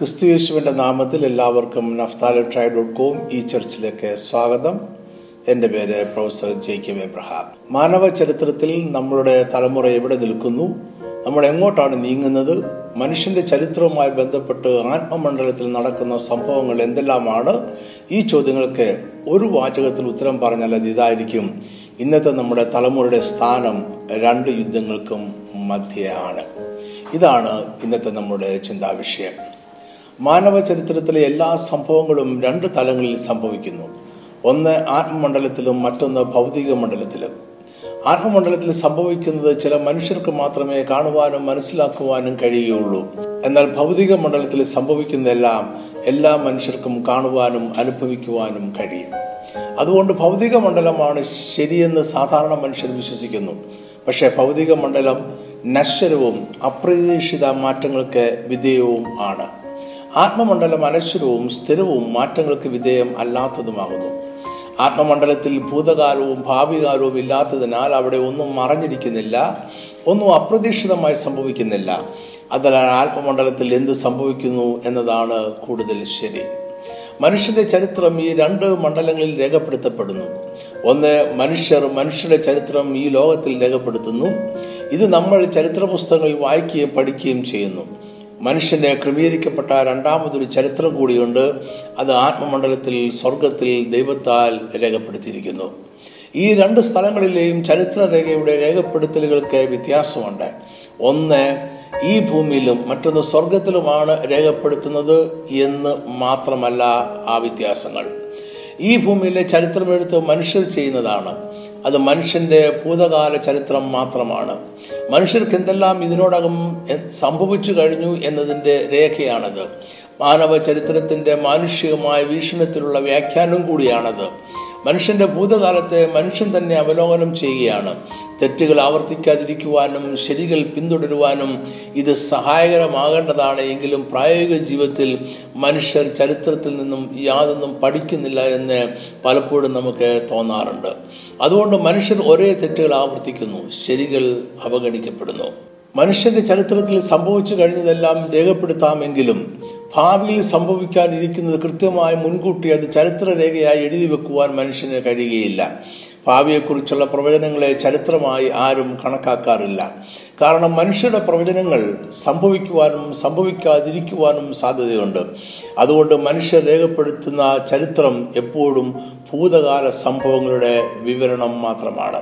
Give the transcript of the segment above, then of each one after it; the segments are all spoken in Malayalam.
ക്രിസ്തുയേശുവിന്റെ നാമത്തിൽ എല്ലാവർക്കും നഫ്താലി ട്രൈ ഡോട്ട് കോം ഈ ചർച്ചിലേക്ക് സ്വാഗതം. എന്റെ പേര് പ്രൊഫസർ ജേക്കബ് എബ്രഹാം. മാനവ ചരിത്രത്തിൽ നമ്മളുടെ തലമുറ എവിടെ നിൽക്കുന്നു? നമ്മൾ എങ്ങോട്ടാണ് നീങ്ങുന്നത്? മനുഷ്യന്റെ ചരിത്രവുമായി ബന്ധപ്പെട്ട് ആത്മമണ്ഡലത്തിൽ നടക്കുന്ന സംഭവങ്ങൾ എന്തെല്ലാമാണ്? ഈ ചോദ്യങ്ങൾക്ക് ഒരു വാചകത്തിൽ ഉത്തരം പറഞ്ഞാൽ അത് ഇതായിരിക്കും. ഇന്നത്തെ നമ്മുടെ തലമുറയുടെ സ്ഥാനം രണ്ട് യുദ്ധങ്ങൾക്കും മധ്യയാണ്. ഇതാണ് ഇന്നത്തെ നമ്മുടെ ചിന്താവിഷയം. മാനവ ചരിത്രത്തിലെ എല്ലാ സംഭവങ്ങളും രണ്ട് തലങ്ങളിൽ സംഭവിക്കുന്നു. ഒന്ന് ആത്മമണ്ഡലത്തിലും മറ്റൊന്ന് ഭൗതിക മണ്ഡലത്തിലും. ആത്മമണ്ഡലത്തിൽ സംഭവിക്കുന്നത് ചില മനുഷ്യർക്ക് മാത്രമേ കാണുവാനും മനസ്സിലാക്കുവാനും കഴിയുകയുള്ളൂ. എന്നാൽ ഭൗതിക മണ്ഡലത്തിൽ സംഭവിക്കുന്നതെല്ലാം എല്ലാ മനുഷ്യർക്കും കാണുവാനും അനുഭവിക്കുവാനും കഴിയും. അതുകൊണ്ട് ഭൗതിക മണ്ഡലമാണ് ശരിയെന്ന് സാധാരണ മനുഷ്യർ വിശ്വസിക്കുന്നു. പക്ഷേ ഭൗതിക മണ്ഡലം നശ്വരവും അപ്രതീക്ഷിത മാറ്റങ്ങൾക്ക് വിധേയവും ആണ്. ആത്മമണ്ഡലം അനശ്വരവും സ്ഥിരവും മാറ്റങ്ങൾക്ക് വിധേയം അല്ലാത്തതുമാകുന്നു. ആത്മമണ്ഡലത്തിൽ ഭൂതകാലവും ഭാവികാലവും ഇല്ലാത്തതിനാൽ അവിടെ ഒന്നും മറഞ്ഞിരിക്കുന്നില്ല ഒന്നും അപ്രതീക്ഷിതമായി സംഭവിക്കുന്നില്ല. അതിനാൽ ആത്മമണ്ഡലത്തിൽ എന്ത് സംഭവിക്കുന്നു എന്നതാണ് കൂടുതൽ ശരി. മനുഷ്യന്റെ ചരിത്രം ഈ രണ്ട് മണ്ഡലങ്ങളിൽ രേഖപ്പെടുത്തപ്പെടുന്നു. ഒന്ന് മനുഷ്യർ മനുഷ്യരുടെ ചരിത്രം ഈ ലോകത്തിൽ രേഖപ്പെടുത്തുന്നു. ഇത് നമ്മൾ ചരിത്ര പുസ്തകങ്ങളിൽ വായിക്കുകയും പഠിക്കുകയും ചെയ്യുന്നു. മനുഷ്യന്റെ ക്രമീകരിക്കപ്പെട്ട രണ്ടാമതൊരു ചരിത്രം കൂടിയുണ്ട്. അത് ആത്മമണ്ഡലത്തിൽ സ്വർഗത്തിൽ ദൈവത്താൽ രേഖപ്പെടുത്തിയിരിക്കുന്നു. ഈ രണ്ട് സ്ഥലങ്ങളിലെയും ചരിത്രരേഖയുടെ രേഖപ്പെടുത്തലുകൾക്ക് വ്യത്യാസമുണ്ട്. ഒന്ന് ഈ ഭൂമിയിലും മറ്റൊന്ന് സ്വർഗത്തിലുമാണ് രേഖപ്പെടുത്തുന്നത് എന്ന് മാത്രമല്ല ആ വ്യത്യാസങ്ങൾ. ഈ ഭൂമിയിലെ ചരിത്രമെടുത്ത് മനുഷ്യർ ചെയ്യുന്നതാണ്. അത് മനുഷ്യന്റെ ഭൂതകാല ചരിത്രം മാത്രമാണ്. മനുഷ്യർക്ക് എന്തെല്ലാം ഇതിനോടകം സംഭവിച്ചു കഴിഞ്ഞു എന്നതിന്റെ രേഖയാണത്. മാനവ ചരിത്രത്തിന്റെ മാനുഷികമായ വീക്ഷണത്തിലുള്ള വ്യാഖ്യാനം കൂടിയാണത്. മനുഷ്യന്റെ ഭൂതകാലത്തെ മനുഷ്യൻ തന്നെ അവലോകനം ചെയ്യുകയാണ്. തെറ്റുകൾ ആവർത്തിക്കാതിരിക്കുവാനും ശരികൾ പിന്തുടരുവാനും ഇത് സഹായകരമാകേണ്ടതാണ് എങ്കിലും പ്രായോഗിക ജീവിതത്തിൽ മനുഷ്യർ ചരിത്രത്തിൽ നിന്നും യാതൊന്നും പഠിക്കുന്നില്ല എന്ന് പലപ്പോഴും നമുക്ക് തോന്നാറുണ്ട്. അതുകൊണ്ട് മനുഷ്യർ ഒരേ തെറ്റുകൾ ആവർത്തിക്കുന്നു ശരികൾ അവഗണിക്കപ്പെടുന്നു. മനുഷ്യന്റെ ചരിത്രത്തിൽ സംഭവിച്ചു കഴിഞ്ഞതെല്ലാം രേഖപ്പെടുത്താമെങ്കിലും ഭാവിയിൽ സംഭവിക്കാനിരിക്കുന്നത് കൃത്യമായി മുൻകൂട്ടി അത് ചരിത്രരേഖയായി എഴുതി വെക്കുവാൻ മനുഷ്യന് കഴിയുകയില്ല. ഭാവിയെക്കുറിച്ചുള്ള പ്രവചനങ്ങളെ ചരിത്രമായി ആരും കണക്കാക്കാറില്ല. കാരണം മനുഷ്യരുടെ പ്രവചനങ്ങൾ സംഭവിക്കുവാനും സംഭവിക്കാതിരിക്കുവാനും സാധ്യതയുണ്ട്. അതുകൊണ്ട് മനുഷ്യർ രേഖപ്പെടുത്തുന്ന ചരിത്രം എപ്പോഴും ഭൂതകാല സംഭവങ്ങളുടെ വിവരണം മാത്രമാണ്.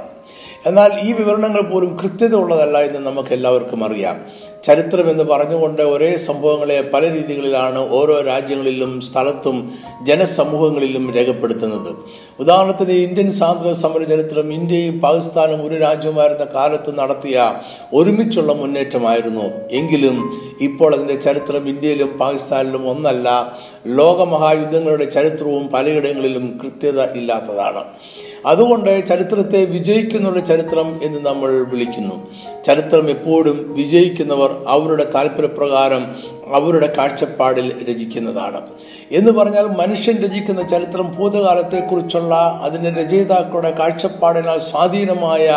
എന്നാൽ ഈ വിവരണങ്ങൾ പോലും കൃത്യത ഉള്ളതല്ല എന്ന് നമുക്ക് എല്ലാവർക്കും അറിയാം. ചരിത്രം എന്ന് പറഞ്ഞുകൊണ്ട് ഒരേ സംഭവങ്ങളെ പല രീതികളിലാണ് ഓരോ രാജ്യങ്ങളിലും സ്ഥലത്തും ജനസമൂഹങ്ങളിലും രേഖപ്പെടുത്തുന്നത്. ഉദാഹരണത്തിന് ഇന്ത്യൻ സ്വാതന്ത്ര്യ സമര ചരിത്രം ഇന്ത്യയും പാകിസ്ഥാനും ഒരു രാജ്യമായിരുന്ന കാലത്ത് നടത്തിയ ഒരുമിച്ചുള്ള മുന്നേറ്റമായിരുന്നു. എങ്കിലും ഇപ്പോൾ അതിന്റെ ചരിത്രം ഇന്ത്യയിലും പാകിസ്ഥാനിലും ഒന്നല്ല ലോകമഹായുദ്ധങ്ങളുടെ ചരിത്രവും പലയിടങ്ങളിലും കൃത്യത ഇല്ലാത്തതാണ്. അതുകൊണ്ട് ചരിത്രത്തെ വിജയിക്കുന്നവരുടെ ചരിത്രം എന്ന് നമ്മൾ വിളിക്കുന്നു. ചരിത്രം എപ്പോഴും വിജയിക്കുന്നവർ അവരുടെ താല്പര്യപ്രകാരം അവരുടെ കാഴ്ചപ്പാടിൽ രചിക്കുന്നതാണ്. എന്ന് പറഞ്ഞാൽ മനുഷ്യൻ രചിക്കുന്ന ചരിത്രം ഭൂതകാലത്തെക്കുറിച്ചുള്ള അതിന്റെ രചയിതാക്കളുടെ കാഴ്ചപ്പാടിനാൽ സ്വാധീനമായ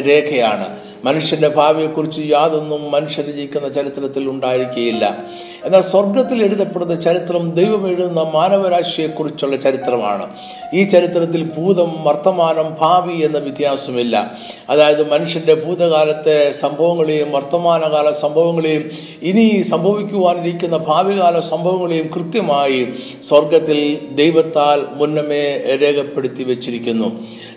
രേഖയാണ്. മനുഷ്യന്റെ ഭാവിയെക്കുറിച്ച് യാതൊന്നും മനുഷ്യൻ രചിക്കുന്ന ചരിത്രത്തിൽ ഉണ്ടായിരിക്കുകയില്ല എന്നാൽ സ്വർഗത്തിൽ എഴുതപ്പെടുന്ന ചരിത്രം ദൈവം എഴുതുന്ന മാനവരാശിയെക്കുറിച്ചുള്ള ചരിത്രമാണ്. ഈ ചരിത്രത്തിൽ ഭൂതം വർത്തമാനം ഭാവി എന്ന വ്യത്യാസമില്ല. അതായത് മനുഷ്യന്റെ ഭൂതകാലത്തെ സംഭവങ്ങളെയും വർത്തമാനകാല സംഭവങ്ങളെയും ഇനി സംഭവിക്കുവാനിരിക്കുന്ന ഭാവികാല സംഭവങ്ങളെയും കൃത്യമായി സ്വർഗത്തിൽ ദൈവത്താൽ മുന്നമേ രേഖപ്പെടുത്തി വെച്ചിരിക്കുന്നു.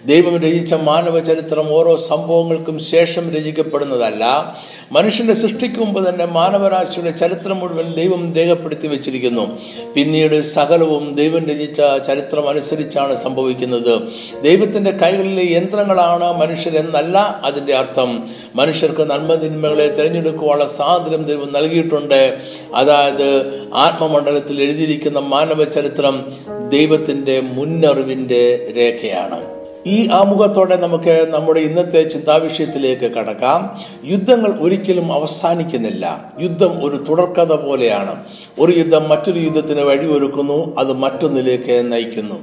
ദൈവം രചിച്ച മാനവ ചരിത്രം ഓരോ സംഭവങ്ങൾക്കും ശേഷം രചിക്കപ്പെടുന്നതല്ല. മനുഷ്യന്റെ സൃഷ്ടിക്ക് മുമ്പ് തന്നെ മാനവരാശിയുടെ ചരിത്രം മുഴുവൻ ദൈവം രേഖപ്പെടുത്തി വെച്ചിരിക്കുന്നു. പിന്നീട് സകലവും ദൈവം രചിച്ച ചരിത്രം അനുസരിച്ചാണ് സംഭവിക്കുന്നത്. ദൈവത്തിന്റെ കൈകളിലെ യന്ത്രങ്ങളാണ് മനുഷ്യരെന്നല്ല അതിന്റെ അർത്ഥം. മനുഷ്യർക്ക് നന്മതിന്മകളെ തിരഞ്ഞെടുക്കുവാനുള്ള സ്വാതന്ത്ര്യം ദൈവം നൽകിയിട്ടുണ്ട്. അതായത് ആത്മമണ്ഡലത്തിൽ എഴുതിയിരിക്കുന്ന മാനവ ചരിത്രം ദൈവത്തിന്റെ മുന്നറിവിന്റെ രേഖയാണ്. ഈ ആമുഖത്തോടെ നമുക്ക് നമ്മുടെ ഇന്നത്തെ ചിന്താവിഷയത്തിലേക്ക് കടക്കാം. യുദ്ധങ്ങൾ ഒരിക്കലും അവസാനിക്കുന്നില്ല. യുദ്ധം ഒരു തുടർക്കഥ പോലെയാണ്. ഒരു യുദ്ധം മറ്റൊരു യുദ്ധത്തിന് വഴിയൊരുക്കുന്നു അത് മറ്റൊന്നിലേക്ക് നയിക്കുന്നു.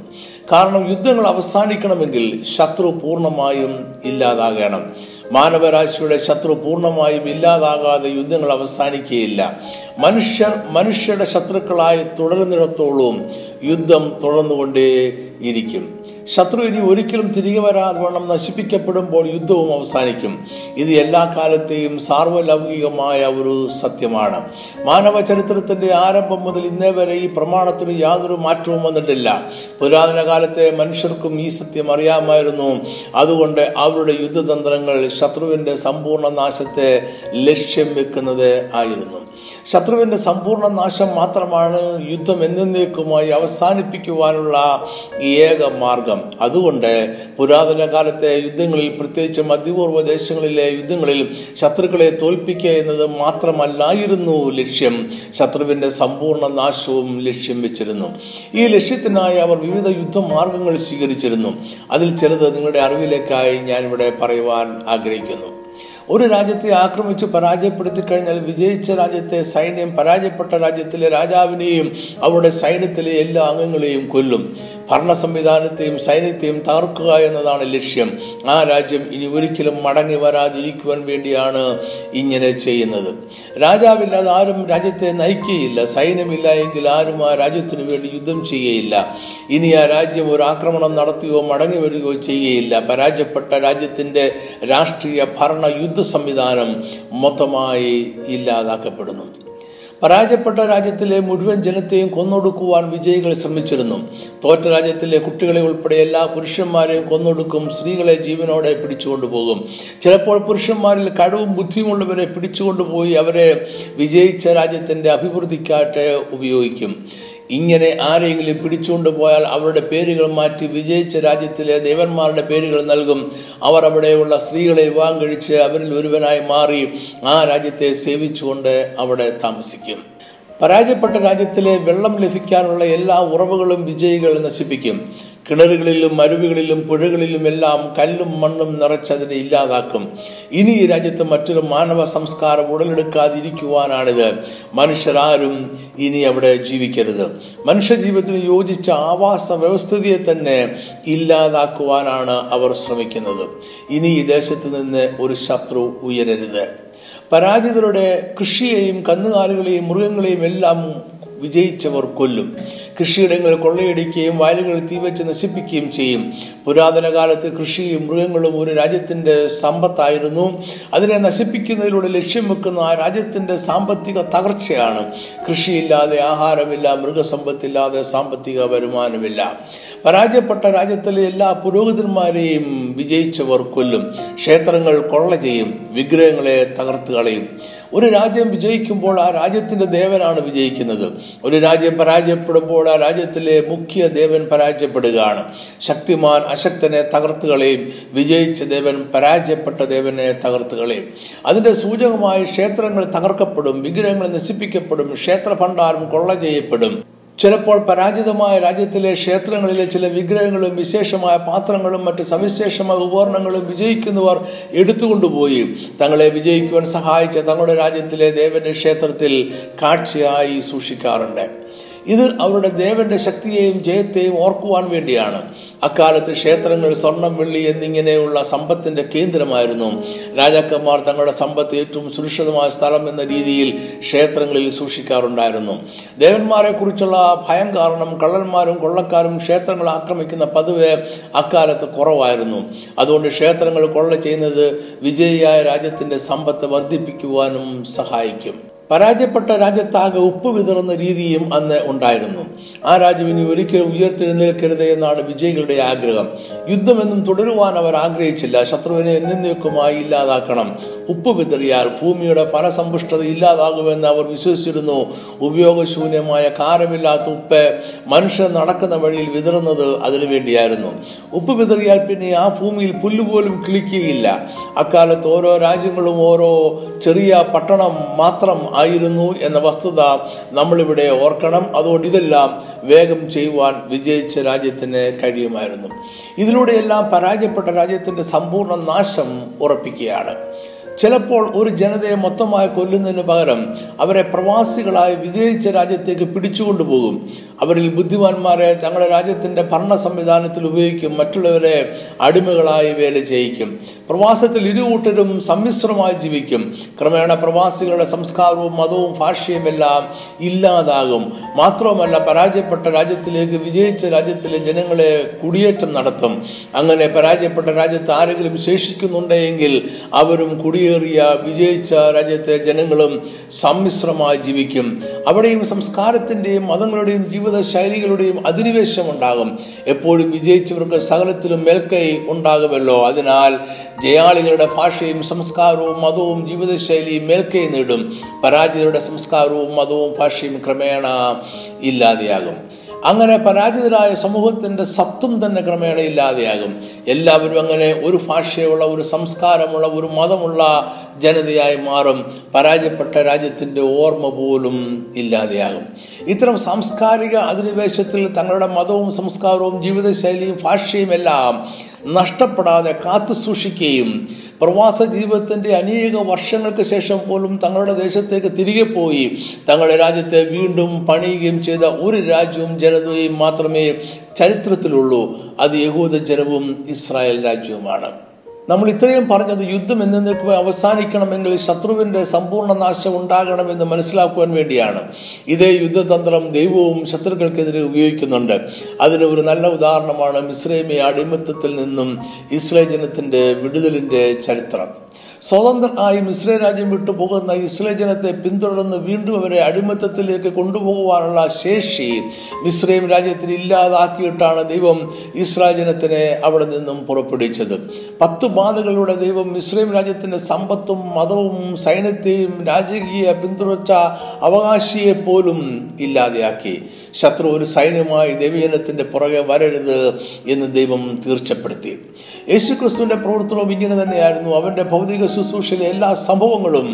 കാരണം യുദ്ധങ്ങൾ അവസാനിക്കണമെങ്കിൽ ശത്രു പൂർണമായും ഇല്ലാതാകണം. മാനവരാശിയുടെ ശത്രു പൂർണമായും ഇല്ലാതാകാതെ യുദ്ധങ്ങൾ അവസാനിക്കുകയില്ല. മനുഷ്യർ മനുഷ്യരുടെ ശത്രുക്കളായി തുടരുന്നിടത്തോളം യുദ്ധം തുടർന്നുകൊണ്ടേ ഇരിക്കും ശത്രു ഇനി ഒരിക്കലും തിരികെ വരാതെ വണ്ണം നശിപ്പിക്കപ്പെടുമ്പോൾ യുദ്ധവും അവസാനിക്കും. ഇത് എല്ലാ കാലത്തെയും സാർവലൗകികമായ ഒരു സത്യമാണ്. മാനവ ചരിത്രത്തിന്റെ ആരംഭം മുതൽ ഇന്നേ വരെ ഈ പ്രമാണത്തിന് യാതൊരു മാറ്റവും വന്നിട്ടില്ല. പുരാതന കാലത്തെ മനുഷ്യർക്കും ഈ സത്യം അറിയാമായിരുന്നു. അതുകൊണ്ട് അവരുടെ യുദ്ധതന്ത്രങ്ങൾ ശത്രുവിന്റെ സമ്പൂർണ നാശത്തെ ലക്ഷ്യം വെക്കുന്നത് ആയിരുന്നു. ശത്രുവിന്റെ സമ്പൂർണ നാശം മാത്രമാണ് യുദ്ധം എന്നേക്കുമായി അവസാനിപ്പിക്കുവാനുള്ള ഏക മാർഗം. അതുകൊണ്ട് പുരാതന കാലത്തെ യുദ്ധങ്ങളിൽ പ്രത്യേകിച്ച് മധ്യപൂർവ ദേശങ്ങളിലെ യുദ്ധങ്ങളിൽ ശത്രുക്കളെ തോൽപ്പിക്കുക എന്നത് മാത്രമല്ലായിരുന്നു ലക്ഷ്യം. ശത്രുവിന്റെ സമ്പൂർണ നാശവും ലക്ഷ്യം വെച്ചിരുന്നു. ഈ ലക്ഷ്യത്തിനായി അവർ വിവിധ യുദ്ധമാർഗങ്ങൾ സ്വീകരിച്ചിരുന്നു. അതിൽ ചിലത് നിങ്ങളുടെ അറിവിലേക്കായി ഞാനിവിടെ പറയുവാൻ ആഗ്രഹിക്കുന്നു. ഒരു രാജ്യത്തെ ആക്രമിച്ച് പരാജയപ്പെടുത്തി കഴിഞ്ഞാൽ വിജയിച്ച രാജ്യത്തെ സൈന്യം പരാജയപ്പെട്ട രാജ്യത്തിലെ രാജാവിനെയും അവരുടെ സൈന്യത്തിലെ എല്ലാ അംഗങ്ങളെയും കൊല്ലും. ഭരണ സംവിധാനത്തെയും സൈന്യത്തെയും തകർക്കുക എന്നതാണ് ലക്ഷ്യം. ആ രാജ്യം ഇനി ഒരിക്കലും മടങ്ങി വരാതിരിക്കുവാൻ വേണ്ടിയാണ് ഇങ്ങനെ ചെയ്യുന്നത്. രാജാവില്ലാതെ ആരും രാജ്യത്തെ നയിക്കുകയില്ല. സൈന്യമില്ല എങ്കിൽ ആരും ആ രാജ്യത്തിനു വേണ്ടി യുദ്ധം ചെയ്യുകയില്ല. ഇനി ആ രാജ്യം ഒരു ആക്രമണം നടത്തുകയോ മടങ്ങി വരികയോ ചെയ്യുകയില്ല. പരാജയപ്പെട്ട രാജ്യത്തിന്റെ രാഷ്ട്രീയ ഭരണ യുദ്ധ സംവിധാനം മൊത്തമായി ഇല്ലാതാക്കപ്പെടുന്നു. പരാജയപ്പെട്ട രാജ്യത്തിലെ മുഴുവൻ ജനത്തെയും കൊന്നൊടുക്കുവാൻ വിജയികൾ ശ്രമിച്ചിരുന്നു. തോറ്റ രാജ്യത്തിലെ കുട്ടികളെ ഉൾപ്പെടെ എല്ലാ പുരുഷന്മാരെയും കൊന്നൊടുക്കും സ്ത്രീകളെ ജീവനോടെ പിടിച്ചുകൊണ്ടുപോകും. ചിലപ്പോൾ പുരുഷന്മാരിൽ കഴിവും ബുദ്ധിയുമുള്ളവരെ പിടിച്ചുകൊണ്ടുപോയി അവരെ വിജയിച്ച രാജ്യത്തിന്റെ അഭിവൃദ്ധിക്കായിട്ട് ഉപയോഗിക്കും. ഇങ്ങനെ ആരെങ്കിലും പിടിച്ചുകൊണ്ട് പോയാൽ അവരുടെ പേരുകൾ മാറ്റി വിജയിച്ച രാജ്യത്തിലെ ദേവന്മാരുടെ പേരുകൾ നൽകും. അവർ അവിടെയുള്ള സ്ത്രീകളെ വിവാഹം കഴിച്ച് അവരിൽ ഒരുവനായി മാറി ആ രാജ്യത്തെ സേവിച്ചുകൊണ്ട് അവിടെ താമസിക്കും. പരാജയപ്പെട്ട രാജ്യത്തിലെ വെള്ളം ലഭിക്കാനുള്ള എല്ലാ ഉറവുകളും വിജയികൾ നശിപ്പിക്കും. കിണറുകളിലും അരുവികളിലും പുഴകളിലും എല്ലാം കല്ലും മണ്ണും നിറച്ചതിനെ ഇല്ലാതാക്കും. ഇനി ഈ രാജ്യത്ത് മറ്റൊരു മാനവ സംസ്കാരം ഉടലെടുക്കാതിരിക്കുവാനാണിത്. മനുഷ്യരാരും ഇനി അവിടെ ജീവിക്കരുത്. മനുഷ്യ ജീവിതത്തിന് യോജിച്ച ആവാസ വ്യവസ്ഥിതിയെ തന്നെ ഇല്ലാതാക്കുവാനാണ് അവർ ശ്രമിക്കുന്നത്. ഇനി ഈ ദേശത്ത് നിന്ന് ഒരു ശത്രു ഉയരരുത്. പരാജിതരുടെ കൃഷിയെയും കന്നുകാലികളെയും മൃഗങ്ങളെയും എല്ലാം വിജയിച്ചവർ കൊല്ലും. കൃഷിയിടങ്ങൾ കൊള്ളയടിക്കുകയും വയലുകൾ തീവച്ച് നശിപ്പിക്കുകയും ചെയ്യും. പുരാതന കാലത്ത് കൃഷിയും മൃഗങ്ങളും ഒരു രാജ്യത്തിന്റെ സമ്പത്തായിരുന്നു. അതിനെ നശിപ്പിക്കുന്നതിലൂടെ ലക്ഷ്യം വെക്കുന്ന ആ രാജ്യത്തിന്റെ സാമ്പത്തിക തകർച്ചയാണ്. കൃഷിയില്ലാതെ ആഹാരമില്ല മൃഗസമ്പത്തില്ലാതെ സാമ്പത്തിക വരുമാനമില്ല. പരാജയപ്പെട്ട രാജ്യത്തിലെ എല്ലാ പുരോഹിതന്മാരെയും വിജയിച്ചവർ കൊല്ലും. ക്ഷേത്രങ്ങൾ കൊള്ള ചെയ്യും വിഗ്രഹങ്ങളെ തകർത്ത് കളയും. ഒരു രാജ്യം വിജയിക്കുമ്പോൾ ആ രാജ്യത്തിന്റെ ദേവനാണ് വിജയിക്കുന്നത്. ഒരു രാജ്യം പരാജയപ്പെടുമ്പോൾ ആ രാജ്യത്തിലെ മുഖ്യ ദേവൻ പരാജയപ്പെടുകയാണ്. ശക്തിമാൻ അശക്തനെ തകർത്ത് കളയും. വിജയിച്ച ദേവൻ പരാജയപ്പെട്ട ദേവനെ തകർത്ത് കളയും. അതിന്റെ സൂചകമായി ക്ഷേത്രങ്ങൾ തകർക്കപ്പെടും. വിഗ്രഹങ്ങൾ നശിപ്പിക്കപ്പെടും. ക്ഷേത്ര ഭണ്ഡാരം കൊള്ള ചെയ്യപ്പെടും. ചിലപ്പോൾ പരാജിതമായ രാജ്യത്തിലെ ക്ഷേത്രങ്ങളിലെ ചില വിഗ്രഹങ്ങളും വിശേഷമായ പാത്രങ്ങളും മറ്റ് സവിശേഷമായ ഉപകരണങ്ങളും വിജയിക്കുന്നവർ എടുത്തുകൊണ്ടുപോയി. തങ്ങളെ വിജയിക്കുവാൻ സഹായിച്ച തങ്ങളുടെ രാജ്യത്തിലെ ദേവന്റെ ക്ഷേത്രത്തിൽ കാഴ്ചയായി സൂക്ഷിക്കാറുണ്ട്. ഇത് അവരുടെ ദേവന്റെ ശക്തിയെയും ജയത്തെയും ഓർക്കുവാൻ വേണ്ടിയാണ്. അക്കാലത്ത് ക്ഷേത്രങ്ങൾ സ്വർണം വെള്ളി എന്നിങ്ങനെയുള്ള സമ്പത്തിന്റെ കേന്ദ്രമായിരുന്നു. രാജാക്കന്മാർ തങ്ങളുടെ സമ്പത്ത് ഏറ്റവും സുരക്ഷിതമായ സ്ഥലം എന്ന രീതിയിൽ ക്ഷേത്രങ്ങളിൽ സൂക്ഷിക്കാറുണ്ടായിരുന്നു. ദേവന്മാരെ കുറിച്ചുള്ള ഭയം കാരണം കള്ളന്മാരും കൊള്ളക്കാരും ക്ഷേത്രങ്ങൾ ആക്രമിക്കുന്ന പതിവ് അക്കാലത്ത് കുറവായിരുന്നു. അതുകൊണ്ട് ക്ഷേത്രങ്ങൾ കൊള്ള ചെയ്യുന്നത് വിജയിയായ രാജ്യത്തിന്റെ സമ്പത്ത് വർദ്ധിപ്പിക്കുവാനും സഹായിക്കും. പരാജയപ്പെട്ട രാജ്യത്താകെ ഉപ്പ് വിതറുന്ന രീതിയും അന്ന് ഉണ്ടായിരുന്നു. ആ രാജ്യം ഇനി ഒരിക്കലും ഉയർത്തെഴുന്നേൽക്കരുത് എന്നാണ് വിജയികളുടെ ആഗ്രഹം. യുദ്ധമെന്നും തുടരുവാൻ അവർ ആഗ്രഹിച്ചില്ല. ശത്രുവിനെ എന്നേക്കുമായി ഇല്ലാതാക്കണം. ഉപ്പ് വിതറിയാൽ ഭൂമിയുടെ ഫലസമ്പുഷ്ടത ഇല്ലാതാകുമെന്ന് അവർ വിശ്വസിച്ചിരുന്നു. ഉപയോഗശൂന്യമായ കാരമില്ലാത്ത ഉപ്പ് മനുഷ്യൻ നടക്കുന്ന വഴിയിൽ വിതറുന്നത് അതിനു വേണ്ടിയായിരുന്നു. ഉപ്പ് വിതറിയാൽ പിന്നെ ആ ഭൂമിയിൽ പുല്ലുപോലും കിളിക്കുകയില്ല. അക്കാലത്ത് ഓരോ രാജ്യങ്ങളും ഓരോ ചെറിയ പട്ടണം മാത്രം ആയിരുന്നു എന്ന വസ്തുത നമ്മളിവിടെ ഓർക്കണം. അതുകൊണ്ട് ഇതെല്ലാം വേഗം ചെയ്യുവാൻ വിജയിച്ച രാജ്യത്തിന് കഴിയുമായിരുന്നു. ഇതിലൂടെയെല്ലാം പരാജയപ്പെട്ട രാജ്യത്തിന്റെ സമ്പൂർണ നാശം ഉറപ്പിക്കുകയാണ്. ചിലപ്പോൾ ഒരു ജനതയെ മൊത്തമായി കൊല്ലുന്നതിന് പകരം അവരെ പ്രവാസികളായി വിജയിച്ച രാജ്യത്തേക്ക് പിടിച്ചുകൊണ്ടുപോകും. അവരിൽ ബുദ്ധിമാന്മാരെ തങ്ങളുടെ രാജ്യത്തിന്റെ ഭരണ സംവിധാനത്തിൽ ഉപയോഗിക്കും മറ്റുള്ളവരെ അടിമകളായി വേല ചെയ്യിക്കും. പ്രവാസത്തിൽ ഇരുകൂട്ടരും സമ്മിശ്രമായി ജീവിക്കും. ക്രമേണ പ്രവാസികളുടെ സംസ്കാരവും മതവും ഭാഷയും എല്ലാം ഇല്ലാതാകും. മാത്രവുമല്ല പരാജയപ്പെട്ട രാജ്യത്തിലേക്ക് വിജയിച്ച രാജ്യത്തിലെ ജനങ്ങളെ കുടിയേറ്റം നടത്തും. അങ്ങനെ പരാജയപ്പെട്ട രാജ്യത്ത് ആരെങ്കിലും ശേഷിക്കുന്നുണ്ടെങ്കിൽ അവരും കുടിയേറിയ വിജയിച്ച രാജ്യത്തെ ജനങ്ങളും സമ്മിശ്രമായി ജീവിക്കും. അവിടെയും സംസ്കാരത്തിന്റെയും മതങ്ങളുടെയും ജീവിത ശൈലികളുടെയും അധിനിവേശം ഉണ്ടാകും. എപ്പോഴും വിജയിച്ചവർക്ക് സകലത്തിലും മേൽക്കൈ ഉണ്ടാകുമല്ലോ. അതിനാൽ ജയാളികളുടെ ഭാഷയും സംസ്കാരവും മതവും ജീവിതശൈലിയും മേൽക്കൈ നേടും. പരാജിതരുടെ സംസ്കാരവും മതവും ഭാഷയും ക്രമേണ ഇല്ലാതെയാകും. അങ്ങനെ പരാജിതരായ സമൂഹത്തിന്റെ സത്വം തന്നെ ക്രമേണ ഇല്ലാതെയാകും എല്ലാവരും അങ്ങനെ ഒരു ഭാഷയുള്ള ഒരു സംസ്കാരമുള്ള ഒരു മതമുള്ള ജനതയായി മാറും. പരാജയപ്പെട്ട രാജ്യത്തിന്റെ ഓർമ്മ പോലും ഇല്ലാതെയാകും. ഇത്തരം സാംസ്കാരിക അധിനിവേശത്തിൽ തങ്ങളുടെ മതവും സംസ്കാരവും ജീവിതശൈലിയും ഭാഷയും എല്ലാം നഷ്ടപ്പെടാതെ കാത്തു സൂക്ഷിക്കുകയും പ്രവാസ ജീവിതത്തിന്റെ അനേക വർഷങ്ങൾക്ക് ശേഷം പോലും തങ്ങളുടെ ദേശത്തേക്ക് തിരികെ പോയി. തങ്ങളുടെ രാജ്യത്തെ വീണ്ടും പണിയുകയും ചെയ്ത ഒരു രാജ്യവും ജനതയും മാത്രമേ ചരിത്രത്തിലുള്ളൂ. അത് യഹൂദ ജനവും ഇസ്രായേൽ രാജ്യവുമാണ്. നമ്മൾ ഇത്രയും പറഞ്ഞത് യുദ്ധം എന്നേക്കും അവസാനിക്കണമെങ്കിൽ ശത്രുവിന്റെ സമ്പൂർണ നാശം ഉണ്ടാകണമെന്ന് മനസ്സിലാക്കുവാൻ വേണ്ടിയാണ്. ഇതേ യുദ്ധതന്ത്രം ദൈവവും ശത്രുക്കൾക്കെതിരെ ഉപയോഗിക്കുന്നുണ്ട്. അതിന് ഒരു നല്ല ഉദാഹരണമാണ് മിശ്രൈമിയ അടിമത്തത്തിൽ നിന്നും ജനത്തിന്റെ വിടുതലിന്റെ ചരിത്രം. സ്വതന്ത്രനായി ഇസ്രേ രാജ്യം വിട്ടു പോകുന്ന ഇസ്രേ ജനത്തെ പിന്തുടർന്ന് വീണ്ടും അവരെ അടിമത്തത്തിലേക്ക് കൊണ്ടുപോകുവാനുള്ള ശേഷി മിസ്രൈം രാജ്യത്തിന് ഇല്ലാതാക്കിയിട്ടാണ് ദൈവം ഇസ്രായേൽ ജനത്തിനെ അവിടെ നിന്നും പുറപ്പെടുവിച്ചത്. പത്ത് ബാധകളിലൂടെ ദൈവം മിശ്രയും രാജ്യത്തിന്റെ സമ്പത്തും മതവും സൈന്യത്തെയും രാജകീയ പിന്തുടർച്ച അവകാശിയെ പോലും ഇല്ലാതെയാക്കി. ശത്രു ഒരു സൈന്യമായി ദൈവജനത്തിന്റെ പുറകെ വരരുത് എന്ന് ദൈവം തീർച്ചപ്പെടുത്തി. യേശുക്രിസ്തുവിന്റെ പ്രവർത്തനവും ഇങ്ങനെ തന്നെയായിരുന്നു. അവന്റെ ഭൗതിക ശുശ്രൂഷയിലെ എല്ലാ സംഭവങ്ങളും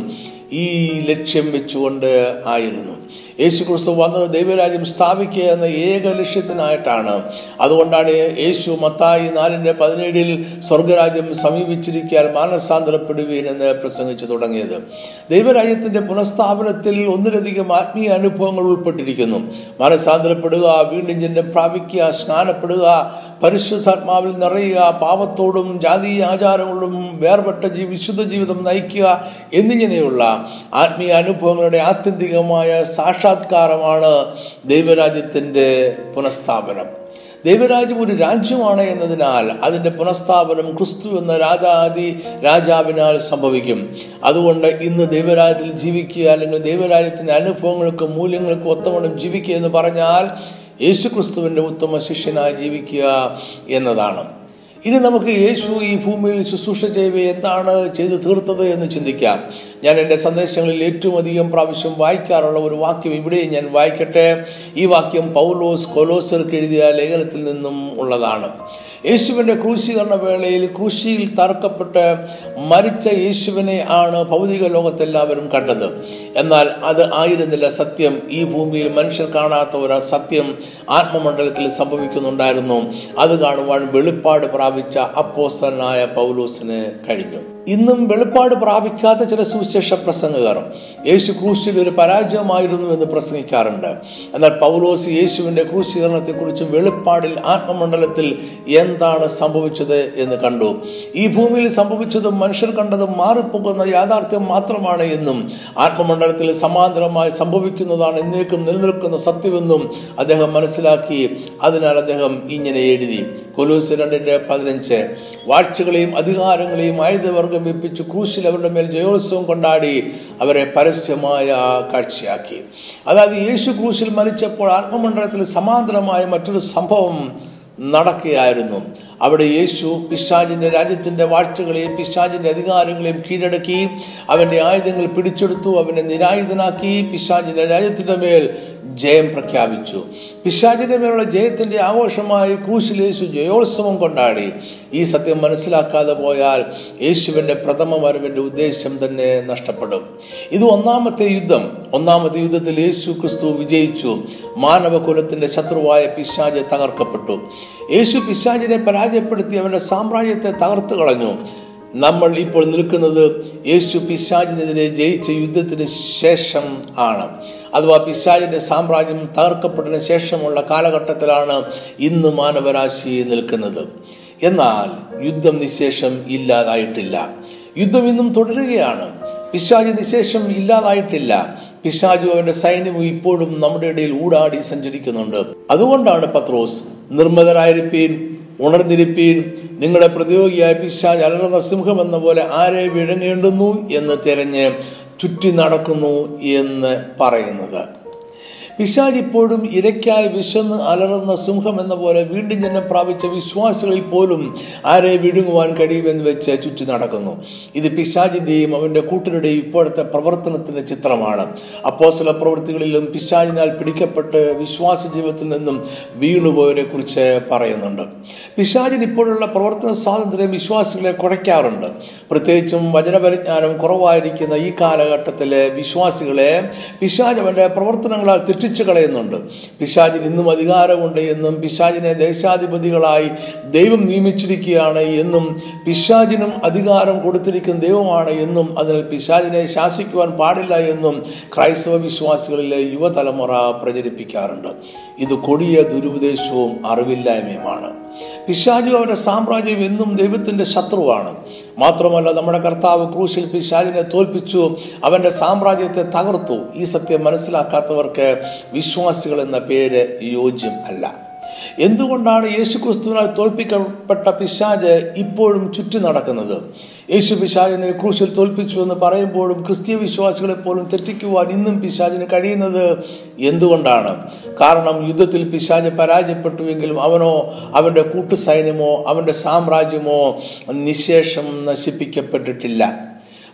ഈ ലക്ഷ്യം വെച്ചുകൊണ്ട് ആയിരുന്നു. യേശു ക്രിസ്തു വന്നത് ദൈവരാജ്യം സ്ഥാപിക്കുക എന്ന ഏക ലക്ഷ്യത്തിനായിട്ടാണ്. അതുകൊണ്ടാണ് യേശു മത്തായി നാലിന്റെ പതിനേഴിൽ സ്വർഗരാജ്യം സമീപിച്ചിരിക്കാൻ മാനസാന്തരപ്പെടുവീൻ എന്ന് പ്രസംഗിച്ചു തുടങ്ങിയത്. ദൈവരാജ്യത്തിന്റെ പുനഃസ്ഥാപനത്തിൽ ഒന്നിലധികം ആത്മീയ അനുഭവങ്ങൾ ഉൾപ്പെട്ടിരിക്കുന്നു. മാനസാന്തരപ്പെടുക വീണ്ടും ജന്മം പ്രാപിക്കുക സ്നാനപ്പെടുക പരിശുദ്ധാത്മാവിൽ നിറയുക പാപത്തോടും ജാതീയ ആചാരങ്ങളോടും വേർപെട്ട വിശുദ്ധ ജീവിതം നയിക്കുക എന്നിങ്ങനെയുള്ള ആത്മീയ അനുഭവങ്ങളുടെ ആത്യന്തികമായ സാക്ഷാത്കാരമാണ് ദൈവരാജ്യത്തിന്റെ പുനഃസ്ഥാപനം. ദൈവരാജ്യം ഒരു രാജ്യമാണ് എന്നതിനാൽ അതിന്റെ പുനഃസ്ഥാപനം ക്രിസ്തു എന്ന രാജാതി രാജാവിനാൽ സംഭവിക്കും. അതുകൊണ്ട് ഇന്ന് ദൈവരാജ്യത്തിൽ ജീവിക്കുക അല്ലെങ്കിൽ ദൈവരാജ്യത്തിന്റെ അനുഭവങ്ങൾക്കും മൂല്യങ്ങൾക്കും ഒത്തവണ്ണം ജീവിക്കുക എന്ന് പറഞ്ഞാൽ യേശു ക്രിസ്തുവിന്റെ ഉത്തമ ശിഷ്യനായി ജീവിക്കുക എന്നതാണ്. ഇനി നമുക്ക് യേശു ഈ ഭൂമിയിൽ ശുശ്രൂഷ ചെയ്യവേ എന്താണ് ചെയ്തു തീർത്തത് എന്ന് ചിന്തിക്കാം. ഞാൻ എന്റെ സന്ദേശങ്ങളിൽ ഏറ്റവും അധികം പ്രാവശ്യം വായിക്കാറുള്ള ഒരു വാക്യം ഇവിടെയും ഞാൻ വായിക്കട്ടെ. ഈ വാക്യം പൗലോസ് കൊലോസർക്ക് എഴുതിയ ലേഖനത്തിൽ നിന്നും ഉള്ളതാണ്. യേശുവിന്റെ ക്രൂശീകരണ വേളയിൽ ക്രൂശിയിൽ തറക്കപ്പെട്ട് മരിച്ച യേശുവിനെ ആണ് ഭൗതിക ലോകത്തെല്ലാവരും കണ്ടത്. എന്നാൽ അത് ആയിരുന്നില്ല സത്യം. ഈ ഭൂമിയിൽ മനുഷ്യർ കാണാത്ത ഒരു സത്യം ആത്മമണ്ഡലത്തിൽ സംഭവിക്കുന്നുണ്ടായിരുന്നു. അത് കാണുവാൻ വെളിപ്പാട് പ്രാപിച്ച അപ്പോസ്തനായ പൗലോസിന് കഴിഞ്ഞു. ഇന്നും വെളിപ്പാട് പ്രാപിക്കാത്ത ചില സുവിശേഷ പ്രസംഗകർ യേശു ക്രൂശിൽ ഒരു പരാജയമായിരുന്നു എന്ന് പ്രസംഗിക്കാറുണ്ട്. എന്നാൽ പൗലോസ് യേശുവിന്റെ ക്രൂശീകരണത്തെക്കുറിച്ച് വെളിപ്പാടിൽ ആത്മമണ്ഡലത്തിൽ എന്താണ് സംഭവിച്ചത് എന്ന് കണ്ടു. ഈ ഭൂമിയിൽ സംഭവിച്ചതും മനുഷ്യർ കണ്ടതും മാറിപ്പോകുന്ന യാഥാർത്ഥ്യം മാത്രമാണ് എന്നും ആത്മമണ്ഡലത്തിൽ സമാന്തരമായി സംഭവിക്കുന്നതാണ് എന്നേക്കും നിലനിൽക്കുന്ന സത്യമെന്നും അദ്ദേഹം മനസ്സിലാക്കി. അതിനാൽ അദ്ദേഹം ഇങ്ങനെ എഴുതി. കൊലൂസ് രണ്ടിന്റെ പതിനഞ്ച്. വാഴ്ചകളെയും അധികാരങ്ങളെയും ആയുധവർഗം വെപ്പിച്ച് ക്രൂശിൽ അവരുടെ മേൽ ജയോത്സവം കൊണ്ടാടി അവരെ പരസ്യമായ കാഴ്ചയാക്കി. അതായത് യേശു ക്രൂശിൽ മരിച്ചപ്പോൾ ആത്മമണ്ഡലത്തിൽ സമാന്തരമായ മറ്റൊരു സംഭവം നടക്കുകയായിരുന്നു. അവിടെ യേശു പിശാജിന്റെ രാജ്യത്തിന്റെ വാഴ്ചകളെയും പിശാജിന്റെ അധികാരങ്ങളെയും കീഴടക്കി അവന്റെ ആയുധങ്ങൾ പിടിച്ചെടുത്തു അവനെ നിരായുധനാക്കി പിശാജിന്റെ രാജ്യത്തിന്റെ മേൽ ജയം പ്രഖ്യാപിച്ചു. പിശാചിന്റെ മേലുള്ള ജയത്തിന്റെ ആഘോഷമായി ക്രൂശിൽ യേശു ജയോത്സവം കൊണ്ടാടി. ഈ സത്യം മനസ്സിലാക്കാതെ പോയാൽ യേശുവിന്റെ പ്രഥമ വരവിന്റെ ഉദ്ദേശം തന്നെ നഷ്ടപ്പെടും. ഇത് ഒന്നാമത്തെ യുദ്ധം. ഒന്നാമത്തെ യുദ്ധത്തിൽ യേശു ക്രിസ്തു വിജയിച്ചു. മാനവകുലത്തിന്റെ ശത്രുവായ പിശാജ് തകർക്കപ്പെട്ടു. യേശു പിശാജിനെ പരാജയപ്പെടുത്തി അവന്റെ സാമ്രാജ്യത്തെ തകർത്തു കളഞ്ഞു നമ്മൾ ഇപ്പോൾ നിൽക്കുന്നത് യേശു പിശാചിനെതിരെ ജയിച്ച യുദ്ധത്തിന് ശേഷം ആണ്. അഥവാ പിശാചിന്റെ സാമ്രാജ്യം തകർക്കപ്പെട്ടതിന് ശേഷമുള്ള കാലഘട്ടത്തിലാണ് ഇന്ന് മാനവരാശി നിൽക്കുന്നത്. എന്നാൽ യുദ്ധം നിശേഷം ഇല്ലാതായിട്ടില്ല. യുദ്ധം ഇന്നും തുടരുകയാണ്. പിശാജ് നിശേഷം ഇല്ലാതായിട്ടില്ല. പിശാജു അവന്റെ സൈന്യവും ഇപ്പോഴും നമ്മുടെ ഇടയിൽ ഊടാടി സഞ്ചരിക്കുന്നുണ്ട്. അതുകൊണ്ടാണ് പത്രോസ് നിർമ്മതരായിരിപ്പീൻ ഉണർന്നിരിപ്പീൻ. നിങ്ങളുടെ പ്രതിയോഗിയായ പിശാജ് അലറുന്ന സിംഹം എന്ന പോലെ ആരെ വിഴുങ്ങേണ്ടുന്നു എന്ന് തിരഞ്ഞ് ചുറ്റി നടക്കുന്നു എന്ന് പറയുന്നത്. പിശാജ് ഇപ്പോഴും ഇരയ്ക്കായി വിശന്ന് അലറുന്ന സിംഹം എന്ന പോലെ വീണ്ടും ജന്മം പ്രാപിച്ച വിശ്വാസികളിൽ പോലും ആരെ വിഴുങ്ങുവാൻ കഴിയുമെന്ന് വെച്ച് ചുറ്റി നടക്കുന്നു. ഇത് പിശാജിന്റെയും അവന്റെ കൂട്ടരുടെയും ഇപ്പോഴത്തെ പ്രവർത്തനത്തിന്റെ ചിത്രമാണ്. അപ്പോസല പ്രവൃത്തികളിലും പിശാജിനാൽ പിടിക്കപ്പെട്ട് വിശ്വാസ ജീവിതത്തിൽ നിന്നും വീണുപോയവരെ കുറിച്ച് പറയുന്നുണ്ട്. പിശാജിന് ഇപ്പോഴുള്ള പ്രവർത്തന സ്വാതന്ത്ര്യം വിശ്വാസികളെ കുഴയ്ക്കാറുണ്ട് പ്രത്യേകിച്ചും വചനപരിജ്ഞാനം കുറവായിരിക്കുന്ന ഈ കാലഘട്ടത്തിലെ വിശ്വാസികളെ പിശാജ് അവന്റെ പ്രവർത്തനങ്ങളാൽ തെറ്റി തെറ്റിച്ചു കളയുന്നുണ്ട്. പിശാചിന് ഇന്നും അധികാരമുണ്ട് എന്നും പിശാചിനെ ദേശാധിപതികളായി ദൈവം നിയമിച്ചിരിക്കുകയാണ് എന്നും പിശാചിനും അധികാരം കൊടുത്തിരിക്കുന്ന ദൈവമാണ് എന്നും അതിനാൽ പിശാചിനെ ശാസിക്കുവാൻ പാടില്ല എന്നും ക്രൈസ്തവ വിശ്വാസികളിലെ യുവതലമുറ പ്രചരിപ്പിക്കാറുണ്ട്. ഇത് കൊടിയ ദുരുപദേശവും അറിവില്ലായ്മയുമാണ്. പിശാചു അവരുടെ സാമ്രാജ്യം എന്നും ദൈവത്തിന്റെ ശത്രുവാണ്. മാത്രമല്ല നമ്മുടെ കർത്താവ് ക്രൂശിൽ പിശാചിനെ തോൽപ്പിച്ചു അവന്റെ സാമ്രാജ്യത്തെ തകർത്തു. ഈ സത്യം മനസ്സിലാക്കാത്തവർക്ക് വിശ്വാസികൾ എന്ന പേര് യോജ്യം അല്ല. എന്തുകൊണ്ടാണ് യേശുക്രിസ്തുവിനാൽ തോൽപ്പിക്കപ്പെട്ട പിശാജ് ഇപ്പോഴും ചുറ്റി നടക്കുന്നത്? യേശു പിശാജിനെ ക്രൂശിൽ തോൽപ്പിച്ചു എന്ന് പറയുമ്പോഴും ക്രിസ്തീയ വിശ്വാസികളെ പോലും തെറ്റിക്കുവാൻ ഇന്നും പിശാജിന് കഴിയുന്നത് എന്തുകൊണ്ടാണ്? കാരണം യുദ്ധത്തിൽ പിശാജ് പരാജയപ്പെട്ടുവെങ്കിലും അവനോ അവന്റെ കൂട്ടുസൈന്യമോ അവന്റെ സാമ്രാജ്യമോ നിശേഷം നശിപ്പിക്കപ്പെട്ടിട്ടില്ല.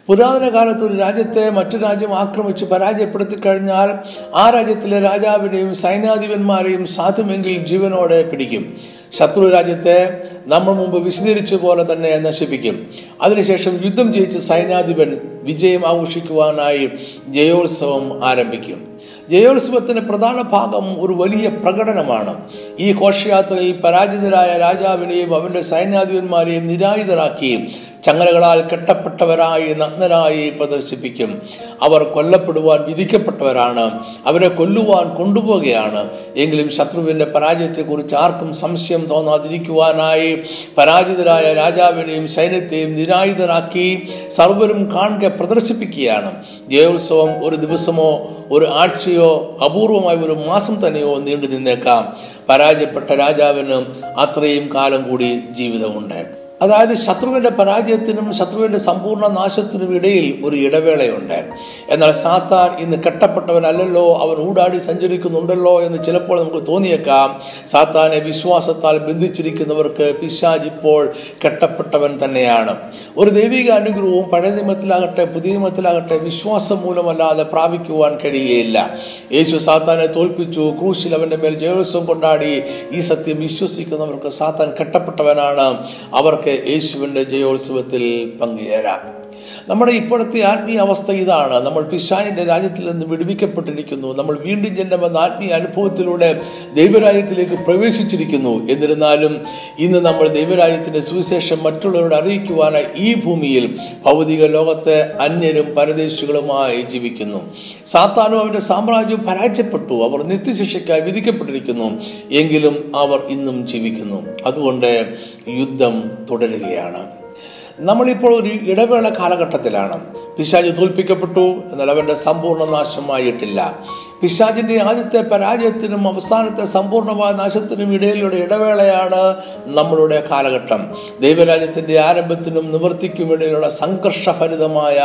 പുരാതന കാലത്ത് ഒരു രാജ്യത്തെ മറ്റു രാജ്യം ആക്രമിച്ച് പരാജയപ്പെടുത്തി കഴിഞ്ഞാൽ ആ രാജ്യത്തിലെ രാജാവിനെയും സൈന്യാധിപന്മാരെയും സാധ്യമെങ്കിൽ ജീവനോടെ പിടിക്കും. ശത്രു രാജ്യത്തെ നമ്മൾ മുമ്പ് വിശദീകരിച്ച പോലെ തന്നെ നശിപ്പിക്കും. അതിനുശേഷം യുദ്ധം ജയിച്ച് സൈന്യാധിപൻ വിജയം ആഘോഷിക്കുവാനായി ജയോത്സവം ആരംഭിക്കും. ജയോത്സവത്തിന്റെ പ്രധാന ഭാഗം ഒരു വലിയ പ്രകടനമാണ്. ഈ ഘോഷയാത്രയിൽ പരാജിതരായ രാജാവിനെയും അവന്റെ സൈന്യാധിപന്മാരെയും നിരായുധരാക്കി ചങ്ങലകളാൽ കെട്ടപ്പെട്ടവരായി നഗ്നരായി പ്രദർശിപ്പിക്കും. അവർ കൊല്ലപ്പെടുവാൻ വിധിക്കപ്പെട്ടവരാണ്. അവരെ കൊല്ലുവാൻ കൊണ്ടുപോവുകയാണ്. എങ്കിലും ശത്രുവിന്റെ പരാജയത്തെക്കുറിച്ച് ആർക്കും സംശയം തോന്നാതിരിക്കുവാനായി പരാജിതരായ രാജാവിനെയും സൈന്യത്തെയും നിരായുധരാക്കി സർവരും കാണുക പ്രദർശിപ്പിക്കുകയാണ്. ജയോത്സവം ഒരു ദിവസമോ ഒരു ആഴ്ചയോ അപൂർവമായ ഒരു മാസം തന്നെയോ നീണ്ടു നിന്നേക്കാം. പരാജയപ്പെട്ട രാജാവിന് അത്രയും കാലം കൂടി ജീവിതമുണ്ട്. അതായത് ശത്രുവിന്റെ പരാജയത്തിനും ശത്രുവിന്റെ സമ്പൂർണ നാശത്തിനും ഇടയിൽ ഒരു ഇടവേളയുണ്ട്. എന്നാൽ സാത്താൻ ഇന്ന് കെട്ടപ്പെട്ടവനല്ലല്ലോ അവൻ ഊടാടി സഞ്ചരിക്കുന്നുണ്ടല്ലോ എന്ന് ചിലപ്പോൾ നമുക്ക് തോന്നിയേക്കാം. സാത്താനെ വിശ്വാസത്താൽ ബന്ധിച്ചിരിക്കുന്നവർക്ക് പിശാജ് ഇപ്പോൾ കെട്ടപ്പെട്ടവൻ തന്നെയാണ്. ഒരു ദൈവിക അനുഗ്രഹവും പഴയ നിയമത്തിലാകട്ടെ പുതിയ നിയമത്തിലാകട്ടെ വിശ്വാസം മൂലമല്ലാതെ പ്രാപിക്കുവാൻ കഴിയുകയില്ല യേശു സാത്താനെ തോൽപ്പിച്ചു ക്രൂശിൽ അവന്റെ മേൽ ജയോത്സവം കൊണ്ടാടി. ഈ സത്യം വിശ്വസിക്കുന്നവർക്ക് സാത്താൻ കെട്ടപ്പെട്ടവനാണ്. അവർക്ക് യേശുവിന്റെ ജയോത്സവത്തിൽ പങ്കുചേരാം. നമ്മുടെ ഇപ്പോഴത്തെ ആത്മീയ അവസ്ഥ ഇതാണ്. നമ്മൾ പിശാനിന്റെ രാജ്യത്തിൽ നിന്ന് വിടുവിക്കപ്പെട്ടിരിക്കുന്നു. നമ്മൾ വീണ്ടും ജന്മെന്ന ആത്മീയ അനുഭവത്തിലൂടെ ദൈവരാജ്യത്തിലേക്ക് പ്രവേശിച്ചിരിക്കുന്നു. എന്നിരുന്നാലും ഇന്ന് നമ്മൾ ദൈവരാജ്യത്തിന്റെ സുവിശേഷം മറ്റുള്ളവരോട് അറിയിക്കുവാനായി ഈ ഭൂമിയിൽ ഭൗതിക ലോകത്തെ അന്യരും പരദേശികളുമായി ജീവിക്കുന്നു. സാത്താനും അവന്റെ സാമ്രാജ്യം പരാജയപ്പെട്ടു. അവർ നിത്യശിക്ഷയ്ക്കായി വിധിക്കപ്പെട്ടിരിക്കുന്നു. എങ്കിലും അവർ ഇന്നും ജീവിക്കുന്നു. അതുകൊണ്ട് യുദ്ധം തുടരുകയാണ്. നമ്മളിപ്പോൾ ഒരു ഇടവേള കാലഘട്ടത്തിലാണ്. പിശാജ് തോൽപ്പിക്കപ്പെട്ടു എന്നാൽ അവന്റെ സമ്പൂർണ നാശമായിട്ടില്ല. പിശാജിന്റെ ആദ്യത്തെ പരാജയത്തിനും അവസാനത്തെ സമ്പൂർണമായ നാശത്തിനും ഇടയിലുള്ള ഇടവേളയാണ് നമ്മളുടെ കാലഘട്ടം. ദൈവരാജ്യത്തിന്റെ ആരംഭത്തിനും നിവൃത്തിക്കും ഇടയിലുള്ള സംഘർഷഭരിതമായ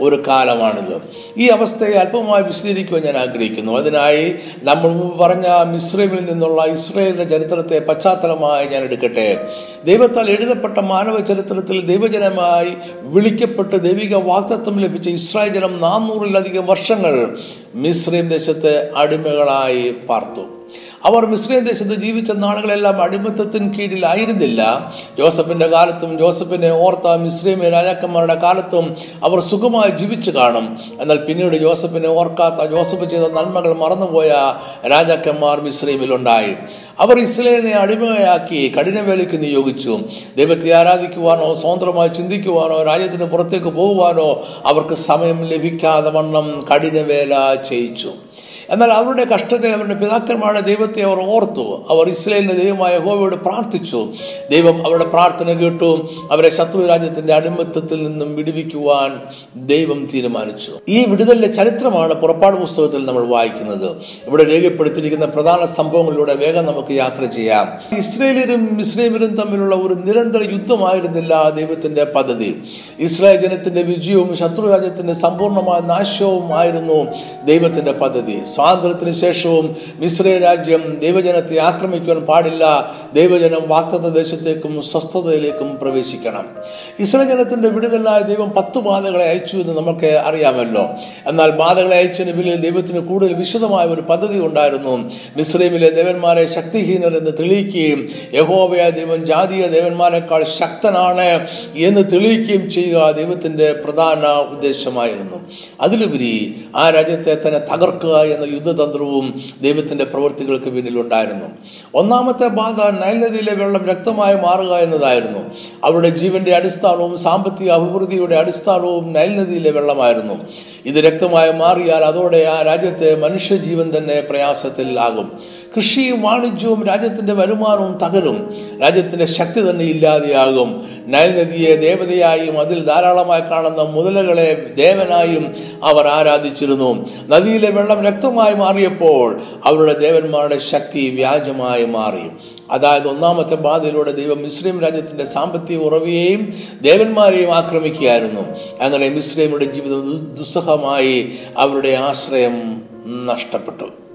ഒരു കാലമാണിത്. ഈ അവസ്ഥയെ അല്പമായി വിശദീകരിക്കുവാൻ ഞാൻ ആഗ്രഹിക്കുന്നു. അതിനായി നമ്മൾ മുമ്പ് പറഞ്ഞ മിശ്രമിൽ നിന്നുള്ള ഇസ്രയേലിന്റെ ചരിത്രത്തെ പശ്ചാത്തലമായി ഞാൻ എടുക്കട്ടെ. ദൈവത്താൽ എഴുതപ്പെട്ട മാനവ ചരിത്രത്തിൽ ദൈവജനമായി വിളിക്കപ്പെട്ട് ദൈവിക വാക്തത്വം ലഭിച്ച ഇസ്രായേൽ ജനം നാനൂറിലധികം വർഷങ്ങൾ മിശ്രീം ദേശത്തെ അടിമകളായി പാർത്തു. അവർ മിശ്രീം ദേശത്ത് ജീവിച്ച നാളുകളെല്ലാം അടിമത്തത്തിന് കീഴിലായിരുന്നില്ല. ജോസഫിന്റെ കാലത്തും ജോസഫിനെ ഓർത്ത മിശ്രീമ രാജാക്കന്മാരുടെ കാലത്തും അവർ സുഖമായി ജീവിച്ചു കാണും. എന്നാൽ പിന്നീട് ജോസഫിനെ ഓർക്കാത്ത ജോസഫ് ചെയ്ത നന്മകൾ മറന്നുപോയ രാജാക്കന്മാർ മിശ്രീമിലുണ്ടായി അവർ ഇസ്രയേലിനെ അടിമയാക്കി കഠിനവേലയ്ക്ക് നിയോഗിച്ചു. ദൈവത്തെ ആരാധിക്കുവാനോ സ്വതന്ത്രമായി ചിന്തിക്കുവാനോ രാജ്യത്തിന് പുറത്തേക്ക് പോകുവാനോ അവർക്ക് സമയം ലഭിക്കാതെ വണ്ണം കഠിനവേല ചെയ്യിച്ചു. എന്നാൽ അവരുടെ കഷ്ടത്തിൽ അവരുടെ പിതാക്കന്മാരുടെ ദൈവത്തെ അവർ ഓർത്തു. അവർ ഇസ്രയേലിന്റെ ദൈവമായ ഹോവയോട് പ്രാർത്ഥിച്ചു. ദൈവം അവരുടെ പ്രാർത്ഥന കേട്ടു. അവരെ ശത്രു രാജ്യത്തിന്റെ അടിമത്തത്തിൽ നിന്നും വിടുവിക്കുവാൻ ദൈവം തീരുമാനിച്ചു. ഈ വിടുതലിന്റെ ചരിത്രമാണ് പുറപ്പാട് പുസ്തകത്തിൽ നമ്മൾ വായിക്കുന്നത്. ഇവിടെ രേഖപ്പെടുത്തിയിരിക്കുന്ന പ്രധാന സംഭവങ്ങളിലൂടെ വേഗം നമുക്ക് യാത്ര ചെയ്യാം. ഇസ്രയേലിലും ഇസ്രയേലും തമ്മിലുള്ള ഒരു നിരന്തര യുദ്ധമായിരുന്നില്ല ദൈവത്തിന്റെ പദ്ധതി. ഇസ്രായേൽ ജനത്തിന്റെ വിജയവും ശത്രു രാജ്യത്തിന്റെ സമ്പൂർണമായ നാശവും ആയിരുന്നു ദൈവത്തിന്റെ പദ്ധതി. സ്വാതന്ത്ര്യത്തിന് ശേഷവും മിശ്രയ രാജ്യം ദൈവജനത്തെ ആക്രമിക്കുവാൻ പാടില്ല. ദൈവജനം വാക്തത്വ ദേശത്തേക്കും സ്വസ്ഥതയിലേക്കും പ്രവേശിക്കണം. ഇസ്രായേൽ ജനത്തിന്റെ വിടുതലായ ദൈവം പത്ത് ബാധകളെ അയച്ചു എന്ന് നമുക്ക് അറിയാമല്ലോ. എന്നാൽ ബാധകളെ അയച്ചതിന് പിന്നിൽ ദൈവത്തിന് കൂടുതൽ വിശദമായ ഒരു പദ്ധതി ഉണ്ടായിരുന്നു. മിശ്രീമിലെ ദേവന്മാരെ ശക്തിഹീനർ എന്ന് തെളിയിക്കുകയും യഹോവയ ദൈവം ജാതീയ ദേവന്മാരെക്കാൾ ശക്തനാണ് എന്ന് തെളിയിക്കുകയും ചെയ്യുക ദൈവത്തിന്റെ പ്രധാന ഉദ്ദേശമായിരുന്നു. അതിലുപരി ആ രാജ്യത്തെ തന്നെ തകർക്കുക എന്ന യുദ്ധതന്ത്രവും ദൈവത്തിന്റെ പ്രവൃത്തികൾക്ക് പിന്നിലുണ്ടായിരുന്നു ഒന്നാമത്തെ ബാധ നൈൽ നദിയിലെ വെള്ളം രക്തമായി മാറുക എന്നതായിരുന്നു. അവരുടെ ജീവന്റെ അടിസ്ഥാനവും സാമ്പത്തിക അഭിവൃദ്ധിയുടെ അടിസ്ഥാനവും നൈൽ നദിയിലെ വെള്ളമായിരുന്നു. ഇത് രക്തമായി മാറിയാൽ അതോടെ ആ രാജ്യത്തെ മനുഷ്യജീവൻ തന്നെ പ്രയാസത്തിൽ ആകും. കൃഷിയും വാണിജ്യവും രാജ്യത്തിന്റെ വരുമാനവും തകരും. രാജ്യത്തിന്റെ ശക്തി തന്നെ ഇല്ലാതെയാകും. നൈൽ നദിയെ ദേവതയായും അതിൽ ധാരാളമായി കാണുന്ന മുതലകളെ ദേവനായും അവർ ആരാധിച്ചിരുന്നു. നദിയിലെ വെള്ളം രക്തമായി മാറിയപ്പോൾ അവരുടെ ദേവന്മാരുടെ ശക്തി വ്യാജമായി മാറി. അതായത് ഒന്നാമത്തെ ബാധയിലൂടെ ദൈവം മിശ്രീം രാജ്യത്തിന്റെ സാമ്പത്തിക ഉറവിയെയും ദേവന്മാരെയും ആക്രമിക്കുകയായിരുന്നു. അങ്ങനെ മിശ്രീമിയുടെ ജീവിതം ദുസ്സഹമായി അവരുടെ ആശ്രയം നഷ്ടപ്പെട്ടു.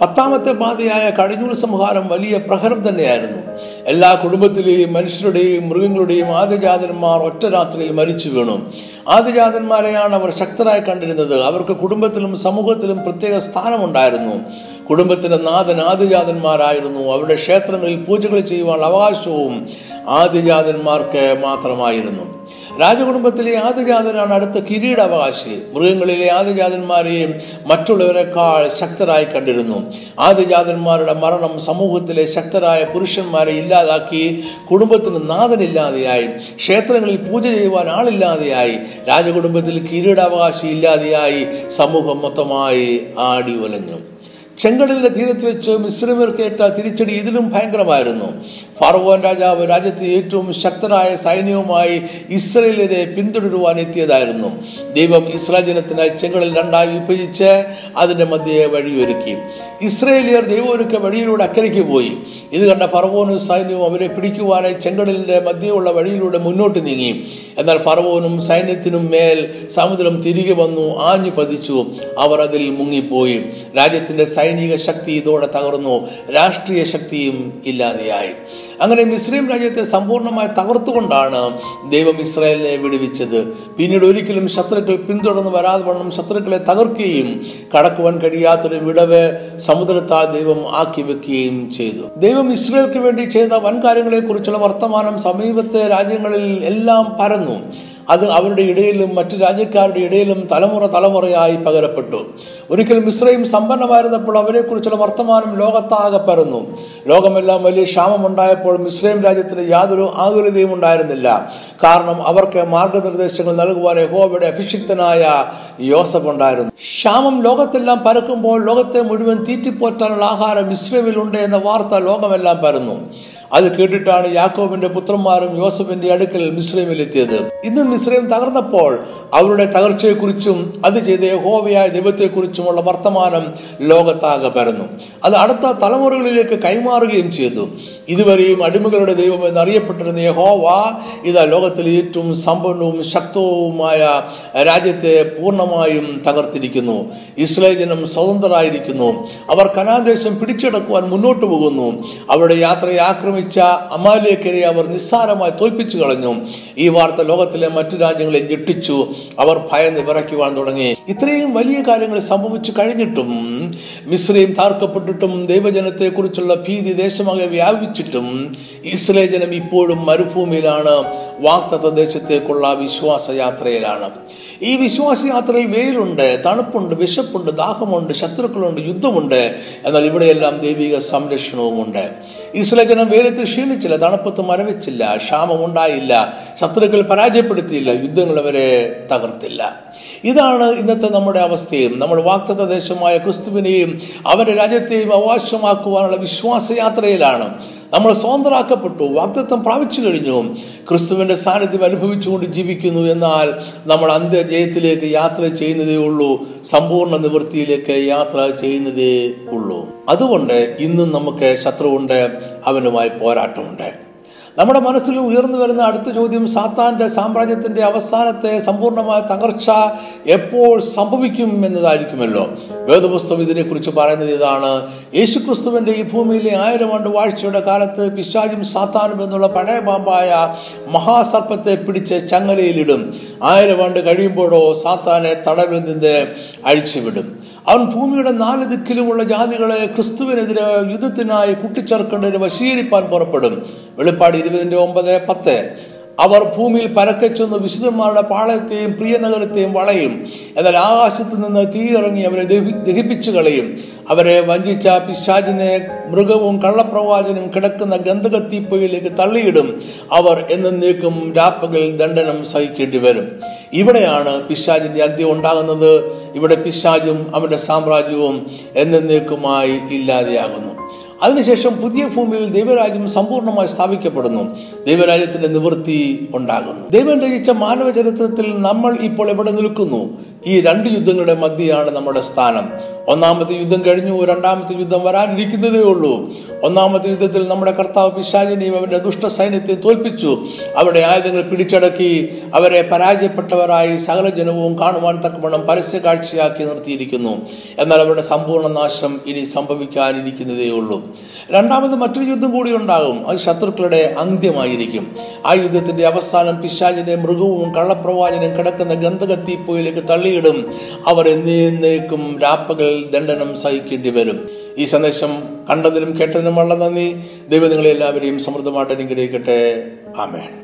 പത്താമത്തെ ബാധയായ കടിഞ്ഞൂൽ സംഹാരം വലിയ പ്രഹരം തന്നെയായിരുന്നു. എല്ലാ കുടുംബത്തിലെയും മനുഷ്യരുടെയും മൃഗങ്ങളുടെയും ആദ്യജാതന്മാർ ഒറ്റ രാത്രിയിൽ മരിച്ചു വീണു. ആദ്യജാതന്മാരെയാണ് അവർ ശക്തരായി കണ്ടിരുന്നത്. അവർക്ക് കുടുംബത്തിലും സമൂഹത്തിലും പ്രത്യേക സ്ഥാനമുണ്ടായിരുന്നു. കുടുംബത്തിന്റെ നാഥൻ ആദിജാതന്മാരായിരുന്നു. അവരുടെ ക്ഷേത്രങ്ങളിൽ പൂജകൾ ചെയ്യുവാനുള്ള അവകാശവും ആദിജാതന്മാർക്ക് മാത്രമായിരുന്നു. രാജകുടുംബത്തിലെ ആദിജാതനാണ് അടുത്ത കിരീടാവകാശി. മൃഗങ്ങളിലെ ആദിജാതന്മാരെയും മറ്റുള്ളവരെക്കാൾ ശക്തരായി കണ്ടിരുന്നു. ആദിജാതന്മാരുടെ മരണം സമൂഹത്തിലെ ശക്തരായ പുരുഷന്മാരെ ഇല്ലാതാക്കി കുടുംബത്തിന് നാഥനില്ലാതെയായി ക്ഷേത്രങ്ങളിൽ പൂജ ചെയ്യുവാൻ ആളില്ലാതെയായി രാജകുടുംബത്തിൽ കിരീടാവകാശി ഇല്ലാതെയായി സമൂഹം മൊത്തമായി ആടി ചെങ്കടലിന്റെ തീരത്ത് വെച്ച് മിശ്രമേർക്കേറ്റ തിരിച്ചടി ഇതിലും ഭയങ്കരമായിരുന്നു. ഫറവോൻ രാജാവ് രാജ്യത്തെ ഏറ്റവും ശക്തരായ സൈന്യവുമായി ഇസ്രയേലിനെ പിന്തുടരുവാൻ എത്തിയതായിരുന്നു. ദൈവം ഇസ്രായേൽ ജനത്തിനായി ചെങ്കടൽ രണ്ടായി വിഭജിച്ച് അതിന്റെ മധ്യയെ വഴിയൊരുക്കി. ഇസ്രയേലിയർ ദൈവമൊരുക്ക വഴിയിലൂടെ അക്കരയ്ക്ക് പോയി. ഇത് കണ്ട ഫറവോനും സൈന്യവും അവരെ പിടിക്കുവാനായി ചെങ്കടലിന്റെ മധ്യയുള്ള വഴിയിലൂടെ മുന്നോട്ട് നീങ്ങി. എന്നാൽ ഫറവോനും സൈന്യത്തിനും മേൽ സമുദ്രം തിരികെ വന്നു ആഞ്ഞു പതിച്ചു. അവർ അതിൽ മുങ്ങിപ്പോയി. രാജ്യത്തിന്റെ സൈനിക ശക്തി ഇതോടെ തകർന്നു. രാഷ്ട്രീയ ശക്തിയും ഇല്ലാതെയായി. അങ്ങനെ മിസ്രൈം രാജ്യത്തെ സമ്പൂർണമായി തകർത്തുകൊണ്ടാണ് ദൈവം ഇസ്രായേലിനെ വിടുവിച്ചത്. പിന്നീട് ഒരിക്കലും ശത്രുക്കൾ പിന്തുടർന്ന് വരാതെ വണ്ണം ശത്രുക്കളെ തകർക്കുകയും കടക്കുവാൻ കഴിയാത്തൊരു വിടവ് സമുദ്രത്താൽ ദൈവം ആക്കി വെക്കുകയും ചെയ്തു. ദൈവം ഇസ്രായേൽക്ക് വേണ്ടി ചെയ്ത വൻകാര്യങ്ങളെ കുറിച്ചുള്ള വർത്തമാനം സമീപത്തെ രാജ്യങ്ങളിൽ എല്ലാം പരന്നു. അത് അവരുടെ ഇടയിലും മറ്റു രാജ്യക്കാരുടെ ഇടയിലും തലമുറ തലമുറയായി പകരപ്പെട്ടു. ഒരിക്കൽ മിശ്രയും സമ്പന്നമായിരുന്നപ്പോൾ അവരെക്കുറിച്ചുള്ള വർത്തമാനം ലോകത്താകെ പരന്നു. ലോകമെല്ലാം വലിയ ക്ഷാമമുണ്ടായപ്പോൾ മിശ്രയും രാജ്യത്തിന് യാതൊരു ആകുലതയും ഉണ്ടായിരുന്നില്ല. കാരണം അവർക്ക് മാർഗനിർദ്ദേശങ്ങൾ നൽകുവാൻ യഹോവയുടെ അഭിഷിക്തനായ യോസഫ് ഉണ്ടായിരുന്നു. ക്ഷാമം ലോകത്തെല്ലാം പരക്കുമ്പോൾ ലോകത്തെ മുഴുവൻ തീറ്റിപ്പോറ്റാനുള്ള ആഹാരം മിശ്രമിലുണ്ട് എന്ന വാർത്ത ലോകമെല്ലാം പരന്നു. അത് കേട്ടിട്ടാണ് യാക്കോബിന്റെ പുത്രന്മാരും യോസഫിന്റെ അടുക്കൽ മിശ്രമിലെത്തിയത് ഇന്ന് മിശ്രയും തകർന്നപ്പോൾ അവരുടെ തകർച്ചയെക്കുറിച്ചും അത് ചെയ്ത യഹോവയായ ദൈവത്തെക്കുറിച്ചുമുള്ള വർത്തമാനം ലോകത്താകെ പരന്നു. അത് അടുത്ത തലമുറകളിലേക്ക് കൈമാറുകയും ചെയ്തു. ഇതുവരെയും അടിമകളുടെ ദൈവം എന്നറിയപ്പെട്ടിരുന്ന യഹോവ ഇതാ ലോകത്തിൽ ഏറ്റവും സമ്പന്നവും ശക്തവുമായ രാജ്യത്തെ പൂർണമായും തകർത്തിരിക്കുന്നു. ഇസ്രായേൽ ജനം സ്വതന്ത്രരായിരിക്കുന്നു. അവർ കനാദേശം പിടിച്ചെടുക്കുവാൻ മുന്നോട്ട് പോകുന്നു. അവരുടെ യാത്രയെ ആക്രമിച്ച അമാലിയക്കരെ അവർ നിസ്സാരമായി തോൽപ്പിച്ചു കളഞ്ഞു. ഈ വാർത്ത ലോകത്തിലെ മറ്റു രാജ്യങ്ങളെ ഞെട്ടിച്ചു. അവർ ഭയം വിറയ്ക്കുവാൻ തുടങ്ങി. ഇത്രയും വലിയ കാര്യങ്ങൾ സംഭവിച്ചു കഴിഞ്ഞിട്ടും മിശ്രയും താർക്കപ്പെട്ടിട്ടും ദൈവജനത്തെ കുറിച്ചുള്ള ഭീതി ദേശമാകെ വ്യാപിച്ചിട്ടും ഇസ്രേ ജനം ഇപ്പോഴും മരുഭൂമിയിലാണ്. വാക്തത്വ ദേശത്തേക്കുള്ള വിശ്വാസ യാത്രയിലാണ് ഈ വിശ്വാസ യാത്രയിൽ വെയിലുണ്ട് തണുപ്പുണ്ട് വിശപ്പുണ്ട് ദാഹമുണ്ട് ശത്രുക്കളുണ്ട് യുദ്ധമുണ്ട്. എന്നാൽ ഇവിടെയെല്ലാം ദൈവിക സംരക്ഷണവുമുണ്ട്. ഇസ്ലേഖനം വെയിലത്ത് ക്ഷീണിച്ചില്ല തണുപ്പത്ത് മരവിച്ചില്ല ക്ഷാമം ഉണ്ടായില്ല ശത്രുക്കൾ പരാജയപ്പെടുത്തിയില്ല യുദ്ധങ്ങൾ അവരെ തകർത്തില്ല. ഇതാണ് ഇന്നത്തെ നമ്മുടെ അവസ്ഥയും. നമ്മൾ വാക്തത ദേശമായ ക്രിസ്തുവിനെയും അവന്റെ രാജ്യത്തെയും അവകാശമാക്കുവാനുള്ള വിശ്വാസയാത്രയിലാണ്. നമ്മൾ സ്വതന്ത്രരാക്കപ്പെട്ടു വാക്തത്വം പ്രാപിച്ചു കഴിഞ്ഞു. ക്രിസ്തുവിന്റെ സാന്നിധ്യം അനുഭവിച്ചുകൊണ്ട് ജീവിക്കുന്നു എന്നാൽ നമ്മൾ അന്ത്യജയത്തിലേക്ക് യാത്ര ചെയ്യുന്നതേ ഉള്ളൂ സമ്പൂർണ നിവൃത്തിയിലേക്ക് യാത്ര ചെയ്യുന്നതേ ഉള്ളൂ. അതുകൊണ്ട് ഇന്നും നമുക്ക് ശത്രുവുണ്ട് അവനുമായി പോരാട്ടമുണ്ട്. നമ്മുടെ മനസ്സിൽ ഉയർന്നു വരുന്ന അടുത്ത ചോദ്യം സാത്താന്റെ സാമ്രാജ്യത്തിന്റെ അവസാനത്തെ സമ്പൂർണമായ തകർച്ച എപ്പോൾ സംഭവിക്കും എന്നതായിരിക്കുമല്ലോ. വേദപുസ്തകം ഇതിനെക്കുറിച്ച് പറയുന്നത് ഇതാണ്. യേശുക്രിസ്തുവിന്റെ ഈ ഭൂമിയിലെ ആയിരം ആണ്ട് വാഴ്ചയുടെ കാലത്ത് പിശാചും സാത്താനും എന്നുള്ള പഴയ പാമ്പായ മഹാസർപ്പത്തെ പിടിച്ച് ചങ്ങലയിലിടും. ആയിരം ആണ്ട് കഴിയുമ്പോഴോ സാത്താനെ തടവിൽ നിന്ന് അഴിച്ചുവിടും. അവൻ ഭൂമിയുടെ നാല് ദിക്കിലുമുള്ള ജാതികളെ ക്രിസ്തുവിനെതിരെ യുദ്ധത്തിനായി കൂട്ടിച്ചേർക്കേണ്ടതിന് വശീകരിപ്പാൻ പുറപ്പെടും. വെളിപ്പാട് ഇരുപതിന്റെ ഒമ്പത് പത്ത്. അവർ ഭൂമിയിൽ പരക്കച്ചെന്ന് വിശുദ്ധന്മാരുടെ പാളയത്തെയും പ്രിയനഗരത്തെയും വളയും. എന്നാൽ ആകാശത്ത് നിന്ന് തീയിറങ്ങി അവരെ ദഹിപ്പിച്ചു കളയും. അവരെ വഞ്ചിച്ച പിശാചിനെ മൃഗവും കള്ളപ്രവാചനും കിടക്കുന്ന ഗന്ധകത്തീപ്പയിലേക്ക് തള്ളിയിടും. അവർ എന്നേക്കും രാപ്പകൽ ദണ്ഡനം സഹിക്കേണ്ടി വരും. ഇവിടെയാണ് പിശാചിന്റെ അന്ത്യം ഉണ്ടാകുന്നത്. ഇവിടെ പിശാചും അവന്റെ സാമ്രാജ്യവും എന്നേക്കുമായി ഇല്ലാതെയാകുന്നു. അതിനുശേഷം പുതിയ ഭൂമിയിൽ ദൈവരാജ്യം സമ്പൂർണമായി സ്ഥാപിക്കപ്പെടുന്നു. ദൈവരാജ്യത്തിന്റെ നിവൃത്തി ഉണ്ടാകുന്നു. ദൈവം രചിച്ച മാനവ ചരിത്രത്തിൽ നമ്മൾ ഇപ്പോൾ എവിടെ നിൽക്കുന്നു? ഈ രണ്ട് യുദ്ധങ്ങളുടെ മധ്യയാണ് നമ്മുടെ സ്ഥാനം. ഒന്നാമത്തെ യുദ്ധം കഴിഞ്ഞു രണ്ടാമത്തെ യുദ്ധം വരാനിരിക്കുന്നതേ ഉള്ളൂ. ഒന്നാമത്തെ യുദ്ധത്തിൽ നമ്മുടെ കർത്താവ് പിശാചിനെയും അവന്റെ ദുഷ്ട സൈന്യത്തെ തോൽപ്പിച്ചു. അവരുടെ ആയുധങ്ങൾ പിടിച്ചടക്കി അവരെ പരാജയപ്പെട്ടവരായി സകല ജനവും കാണുവാൻ തക്കവണ്ണം പരസ്യ കാഴ്ചയാക്കി നിർത്തിയിരിക്കുന്നു. എന്നാൽ അവരുടെ സമ്പൂർണ നാശം ഇനി സംഭവിക്കാനിരിക്കുന്നതേ ഉള്ളൂ. രണ്ടാമത് മറ്റൊരു യുദ്ധം കൂടി ഉണ്ടാകും. അത് ശത്രുക്കളുടെ അന്ത്യമായിരിക്കും. ആ യുദ്ധത്തിന്റെ അവസാനം പിശാചിനെ മൃഗവും കള്ളപ്രവാചനും കിടക്കുന്ന ഗന്ധകത്തീപ്പോയിലേക്ക് തള്ളിയിടും അവർ എന്നേക്കും രാപ്പകൽ ദണ്ഡനം സഹിക്കേണ്ടി വരും. ഈ സന്ദേശം കണ്ടതിനും കേട്ടതിനും വളരെ നന്ദി. ദൈവം നിങ്ങളെ എല്ലാവരെയും സമൃദ്ധമായിട്ട് അനുഗ്രഹിക്കട്ടെ. ആമേൻ.